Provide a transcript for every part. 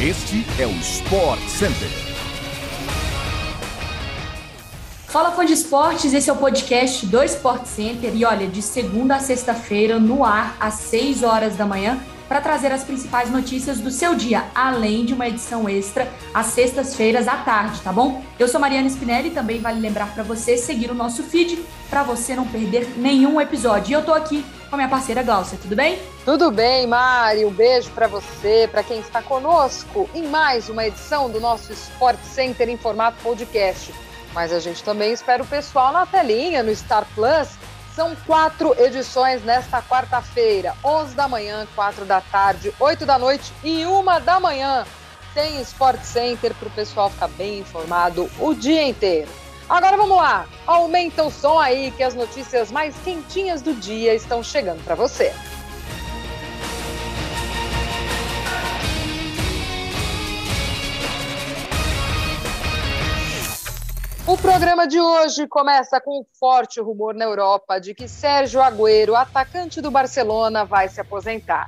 Este é o Sport Center. Fala fã de esportes, esse é o podcast do Sport Center e olha, de segunda a sexta-feira no ar às 6 horas da manhã para trazer as principais notícias do seu dia, além de uma edição extra às sextas-feiras à tarde, tá bom? Eu sou Mariana Spinelli e também vale lembrar para você seguir o nosso feed para você não perder nenhum episódio. E eu tô aqui com a minha parceira Glaucia, tudo bem? Tudo bem, Mari. Um beijo para você, para quem está conosco em mais uma edição do nosso Sport Center em formato podcast. Mas a gente também espera o pessoal na telinha, no Star Plus são quatro edições nesta quarta-feira, 11 da manhã, 4 da tarde, 8 da noite e 1 da manhã. Tem Sport Center para o pessoal ficar bem informado o dia inteiro. Agora vamos lá, aumenta o som aí que as notícias mais quentinhas do dia estão chegando para você. O programa de hoje começa com um forte rumor na Europa de que Sérgio Agüero, atacante do Barcelona, vai se aposentar.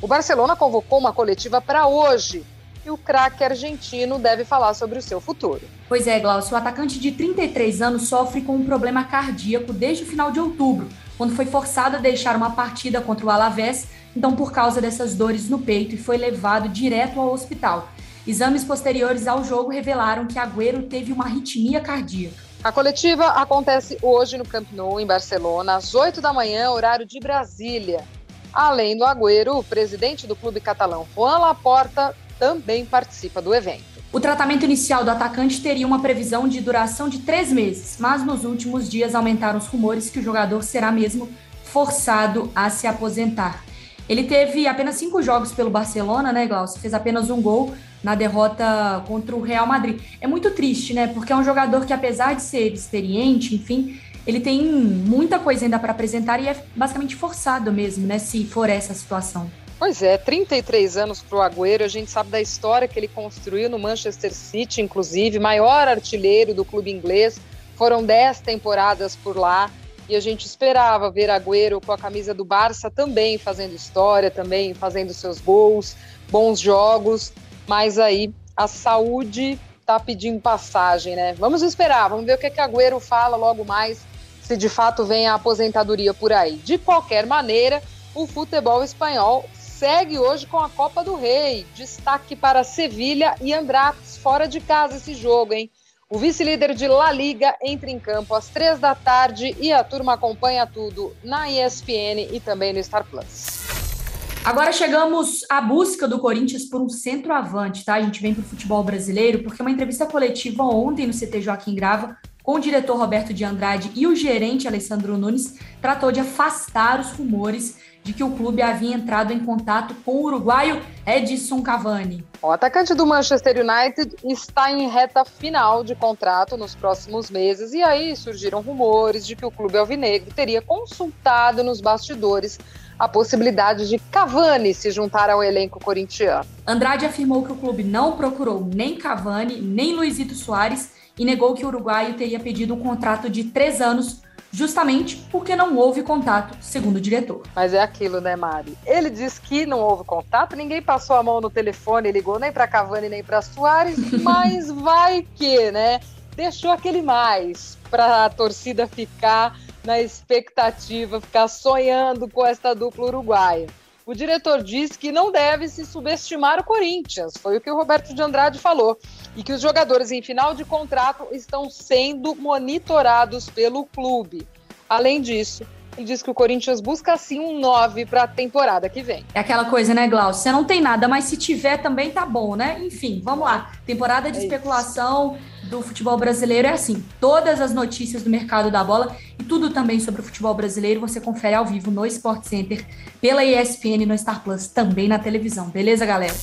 O Barcelona convocou uma coletiva para hoje e o craque argentino deve falar sobre o seu futuro. Pois é, Glaucio, o atacante de 33 anos sofre com um problema cardíaco desde o final de outubro, quando foi forçado a deixar uma partida contra o Alavés, então por causa dessas dores no peito e foi levado direto ao hospital. Exames posteriores ao jogo revelaram que Agüero teve uma arritmia cardíaca. A coletiva acontece hoje no Camp Nou, em Barcelona, às 8 da manhã, horário de Brasília. Além do Agüero, o presidente do clube catalão, Juan Laporta, também participa do evento. O tratamento inicial do atacante teria uma previsão de duração de três meses, mas nos últimos dias aumentaram os rumores que o jogador será mesmo forçado a se aposentar. Ele teve apenas cinco jogos pelo Barcelona, né, Glaucio? Fez apenas um gol na derrota contra o Real Madrid. É muito triste, né? Porque é um jogador que, apesar de ser experiente, enfim, ele tem muita coisa ainda para apresentar e é basicamente forçado mesmo, né? Se for essa situação. Pois é, 33 anos para o Agüero, a gente sabe da história que ele construiu no Manchester City, inclusive, maior artilheiro do clube inglês. Foram 10 temporadas por lá e a gente esperava ver Agüero com a camisa do Barça também fazendo história, também fazendo seus gols, bons jogos, mas aí a saúde tá pedindo passagem, né? Vamos esperar, vamos ver o que, que Agüero fala logo mais, se de fato vem a aposentadoria por aí. De qualquer maneira, o futebol espanhol segue hoje com a Copa do Rei. Destaque para Sevilha e Andrates fora de casa esse jogo, hein? O vice-líder de La Liga entra em campo às três da tarde e a turma acompanha tudo na ESPN e também no Star Plus. Agora chegamos à busca do Corinthians por um centroavante, tá? A gente vem para o futebol brasileiro, porque uma entrevista coletiva ontem no CT Joaquim Grava, com o diretor Roberto de Andrade e o gerente Alessandro Nunes, tratou de afastar os rumores de que o clube havia entrado em contato com o uruguaio Edson Cavani. O atacante do Manchester United está em reta final de contrato nos próximos meses e aí surgiram rumores de que o clube alvinegro teria consultado nos bastidores a possibilidade de Cavani se juntar ao elenco corintiano. Andrade afirmou que o clube não procurou nem Cavani nem Luizito Soares e negou que o uruguaio teria pedido um contrato de três anos justamente porque não houve contato, segundo o diretor. Mas é aquilo, né, Mari? Ele diz que não houve contato, ninguém passou a mão no telefone, ligou nem para Cavani nem para Soares, mas vai que, né? Deixou aquele mais para a torcida ficar na expectativa, ficar sonhando com esta dupla uruguaia. O diretor disse que não deve se subestimar o Corinthians, foi o que o Roberto de Andrade falou, e que os jogadores em final de contrato estão sendo monitorados pelo clube. Além disso, ele diz que o Corinthians busca sim um 9 para a temporada que vem. É aquela coisa, né, Glaucio? Você não tem nada, mas se tiver também tá bom, né? Enfim, vamos lá. Temporada de é especulação do futebol brasileiro é assim: todas as notícias do mercado da bola e tudo também sobre o futebol brasileiro você confere ao vivo no Sport Center, pela ESPN no Star Plus, também na televisão. Beleza, galera?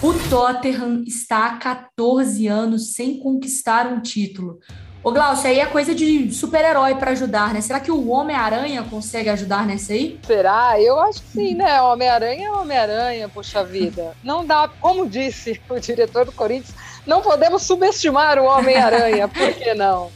O Tottenham está há 14 anos sem conquistar um título. Ô, Glaucio, aí é coisa de super-herói para ajudar, né? Será que o Homem-Aranha consegue ajudar nessa aí? Será? Eu acho que sim, né? Homem-Aranha é Homem-Aranha, poxa vida. Não dá, como disse o diretor do Corinthians, não podemos subestimar o Homem-Aranha, por que não?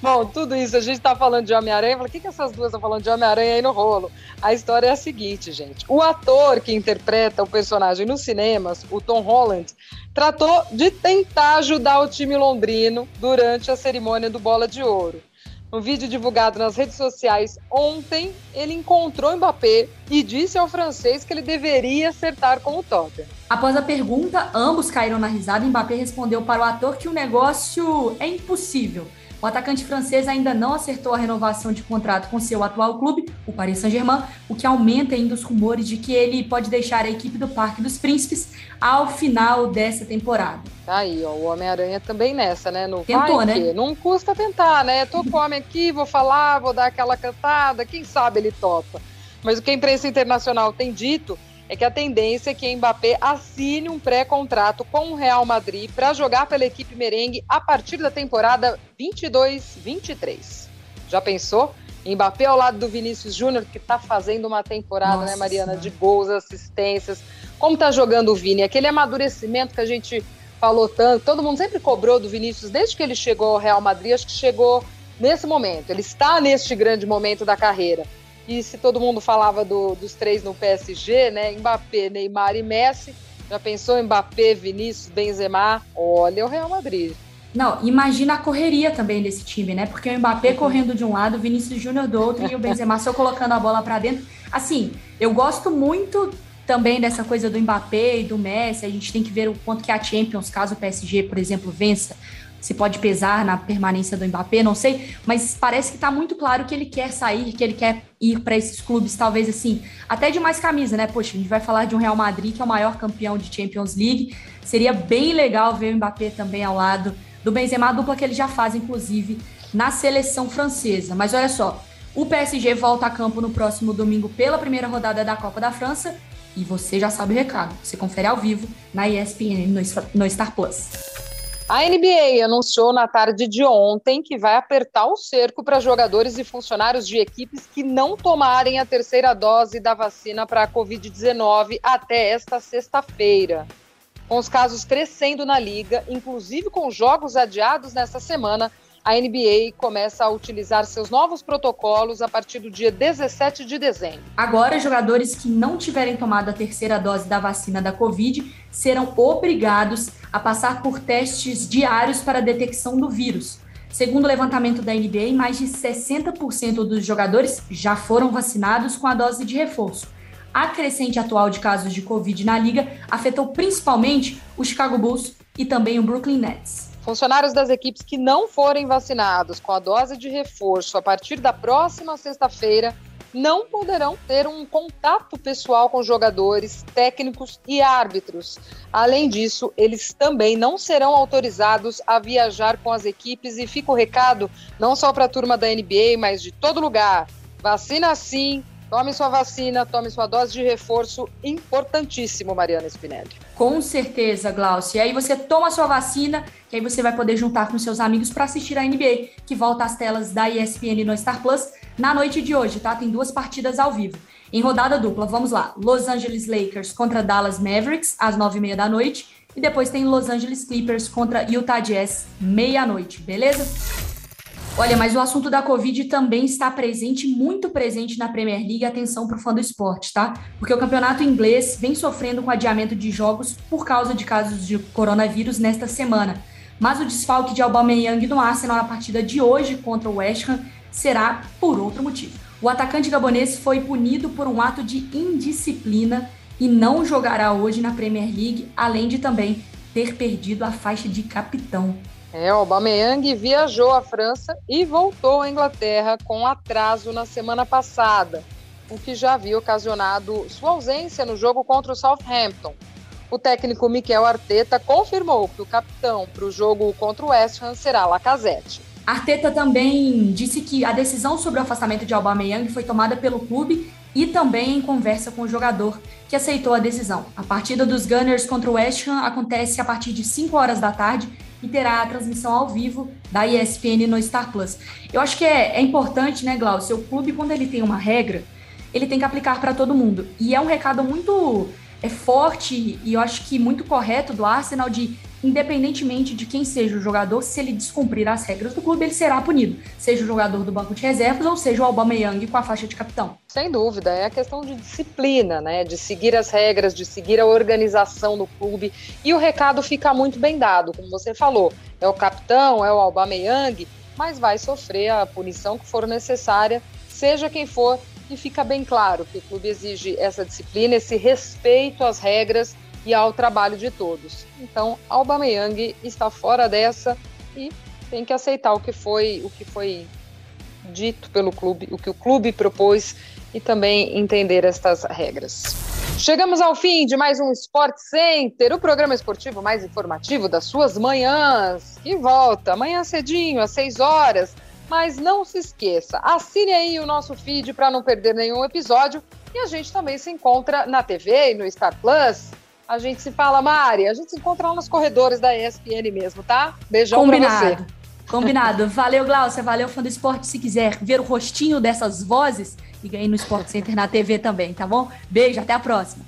Bom, tudo isso, a gente tá falando de Homem-Aranha, eu falei, o que, que essas duas estão falando de Homem-Aranha aí no rolo? A história é a seguinte, gente. O ator que interpreta o personagem nos cinemas, o Tom Holland, tratou de tentar ajudar o time londrino durante a cerimônia do Bola de Ouro. No vídeo divulgado nas redes sociais ontem, ele encontrou Mbappé e disse ao francês que ele deveria acertar com o Tottenham. Após a pergunta, ambos caíram na risada e Mbappé respondeu para o ator que o negócio é impossível. O atacante francês ainda não acertou a renovação de contrato com seu atual clube, o Paris Saint-Germain, o que aumenta ainda os rumores de que ele pode deixar a equipe do Parque dos Príncipes ao final dessa temporada. Tá aí, ó, o Homem-Aranha também nessa, né? No Tentou, né? Não custa tentar, né? Tô com o homem aqui, vou falar, vou dar aquela cantada, quem sabe ele topa. Mas o que a imprensa internacional tem dito é que a tendência é que Mbappé assine um pré-contrato com o Real Madrid para jogar pela equipe merengue a partir da temporada 22-23. Já pensou? Mbappé ao lado do Vinícius Júnior, que está fazendo uma temporada, né, Nossa, né, Mariana, de gols, assistências. Como está jogando o Vini? Aquele amadurecimento que a gente falou tanto, todo mundo sempre cobrou do Vinícius desde que ele chegou ao Real Madrid, acho que chegou nesse momento. Ele está neste grande momento da carreira. E se todo mundo falava do, dos três no PSG, né? Mbappé, Neymar e Messi. Já pensou Mbappé, Vinícius, Benzema? Olha o Real Madrid. Não, imagina a correria também desse time, né? Porque o Mbappé uhum. correndo de um lado, o Vinícius Júnior do outro e o Benzema só colocando a bola para dentro. Assim, eu gosto muito também dessa coisa do Mbappé e do Messi. A gente tem que ver o quanto que a Champions, caso o PSG, por exemplo, vença, se pode pesar na permanência do Mbappé, não sei, mas parece que está muito claro que ele quer sair, que ele quer ir para esses clubes, talvez assim, até de mais camisa, né? Poxa, a gente vai falar de um Real Madrid que é o maior campeão de Champions League. Seria bem legal ver o Mbappé também ao lado do Benzema, a dupla que ele já faz, inclusive, na seleção francesa. Mas olha só, o PSG volta a campo no próximo domingo pela primeira rodada da Copa da França. E você já sabe o recado. Você confere ao vivo na ESPN no Star Plus. A NBA anunciou na tarde de ontem que vai apertar o cerco para jogadores e funcionários de equipes que não tomarem a terceira dose da vacina para a Covid-19 até esta sexta-feira. Com os casos crescendo na liga, inclusive com jogos adiados nesta semana, a NBA começa a utilizar seus novos protocolos a partir do dia 17 de dezembro. Agora, jogadores que não tiverem tomado a terceira dose da vacina da Covid serão obrigados a passar por testes diários para detecção do vírus. Segundo o levantamento da NBA, mais de 60% dos jogadores já foram vacinados com a dose de reforço. A crescente atual de casos de Covid na liga afetou principalmente o Chicago Bulls e também o Brooklyn Nets. Funcionários das equipes que não forem vacinados com a dose de reforço a partir da próxima sexta-feira não poderão ter um contato pessoal com jogadores, técnicos e árbitros. Além disso, eles também não serão autorizados a viajar com as equipes e fica o recado não só para a turma da NBA, mas de todo lugar. Vacina sim, Tome sua vacina, tome sua dose de reforço, importantíssimo, Mariana Spinelli. Com certeza, Glaucia. E aí você toma sua vacina, que aí você vai poder juntar com seus amigos para assistir a NBA, que volta às telas da ESPN no Star Plus na noite de hoje, tá? Tem duas partidas ao vivo. Em rodada dupla, vamos lá. Los Angeles Lakers contra Dallas Mavericks, às nove e meia da noite. E depois tem Los Angeles Clippers contra Utah Jazz, meia-noite, beleza? Olha, mas o assunto da Covid também está presente, muito presente na Premier League. Atenção para o fã do esporte, tá? Porque o campeonato inglês vem sofrendo com adiamento de jogos por causa de casos de coronavírus nesta semana. Mas o desfalque de Aubameyang no Arsenal na partida de hoje contra o West Ham será por outro motivo. O atacante gabonês foi punido por um ato de indisciplina e não jogará hoje na Premier League, além de também ter perdido a faixa de capitão. É, o Aubameyang viajou à França e voltou à Inglaterra com atraso na semana passada, o que já havia ocasionado sua ausência no jogo contra o Southampton. O técnico Mikel Arteta confirmou que o capitão para o jogo contra o West Ham será Lacazette. Arteta também disse que a decisão sobre o afastamento de Aubameyang foi tomada pelo clube e também em conversa com o jogador, que aceitou a decisão. A partida dos Gunners contra o West Ham acontece a partir de 5 horas da tarde e terá a transmissão ao vivo da ESPN no Star Plus. Eu acho que é, é importante, né, Glaucio? O clube, quando ele tem uma regra, ele tem que aplicar para todo mundo. E é um recado muito é forte e eu acho que muito correto do Arsenal de independentemente de quem seja o jogador, se ele descumprir as regras do clube, ele será punido, seja o jogador do banco de reservas ou seja o Aubameyang com a faixa de capitão. Sem dúvida, é a questão de disciplina, né, de seguir as regras, de seguir a organização do clube, e o recado fica muito bem dado, como você falou, é o capitão, é o Aubameyang, mas vai sofrer a punição que for necessária, seja quem for, e fica bem claro que o clube exige essa disciplina, esse respeito às regras e ao trabalho de todos. Então, Aubameyang está fora dessa e tem que aceitar o que foi o que foi dito pelo clube, o que o clube propôs e também entender estas regras. Chegamos ao fim de mais um Sport Center, o programa esportivo mais informativo das suas manhãs, que volta amanhã cedinho, às 6 horas. Mas não se esqueça, assine aí o nosso feed para não perder nenhum episódio. E a gente também se encontra na TV e no Star Plus. A gente se fala, Mari, a gente se encontra lá nos corredores da ESPN mesmo, tá? Beijão Combinado. pra você. Combinado. Valeu, Glaucia. Valeu, fã do esporte. Se quiser ver o rostinho dessas vozes, liga aí no Sport Center na TV também, tá bom? Beijo, até a próxima.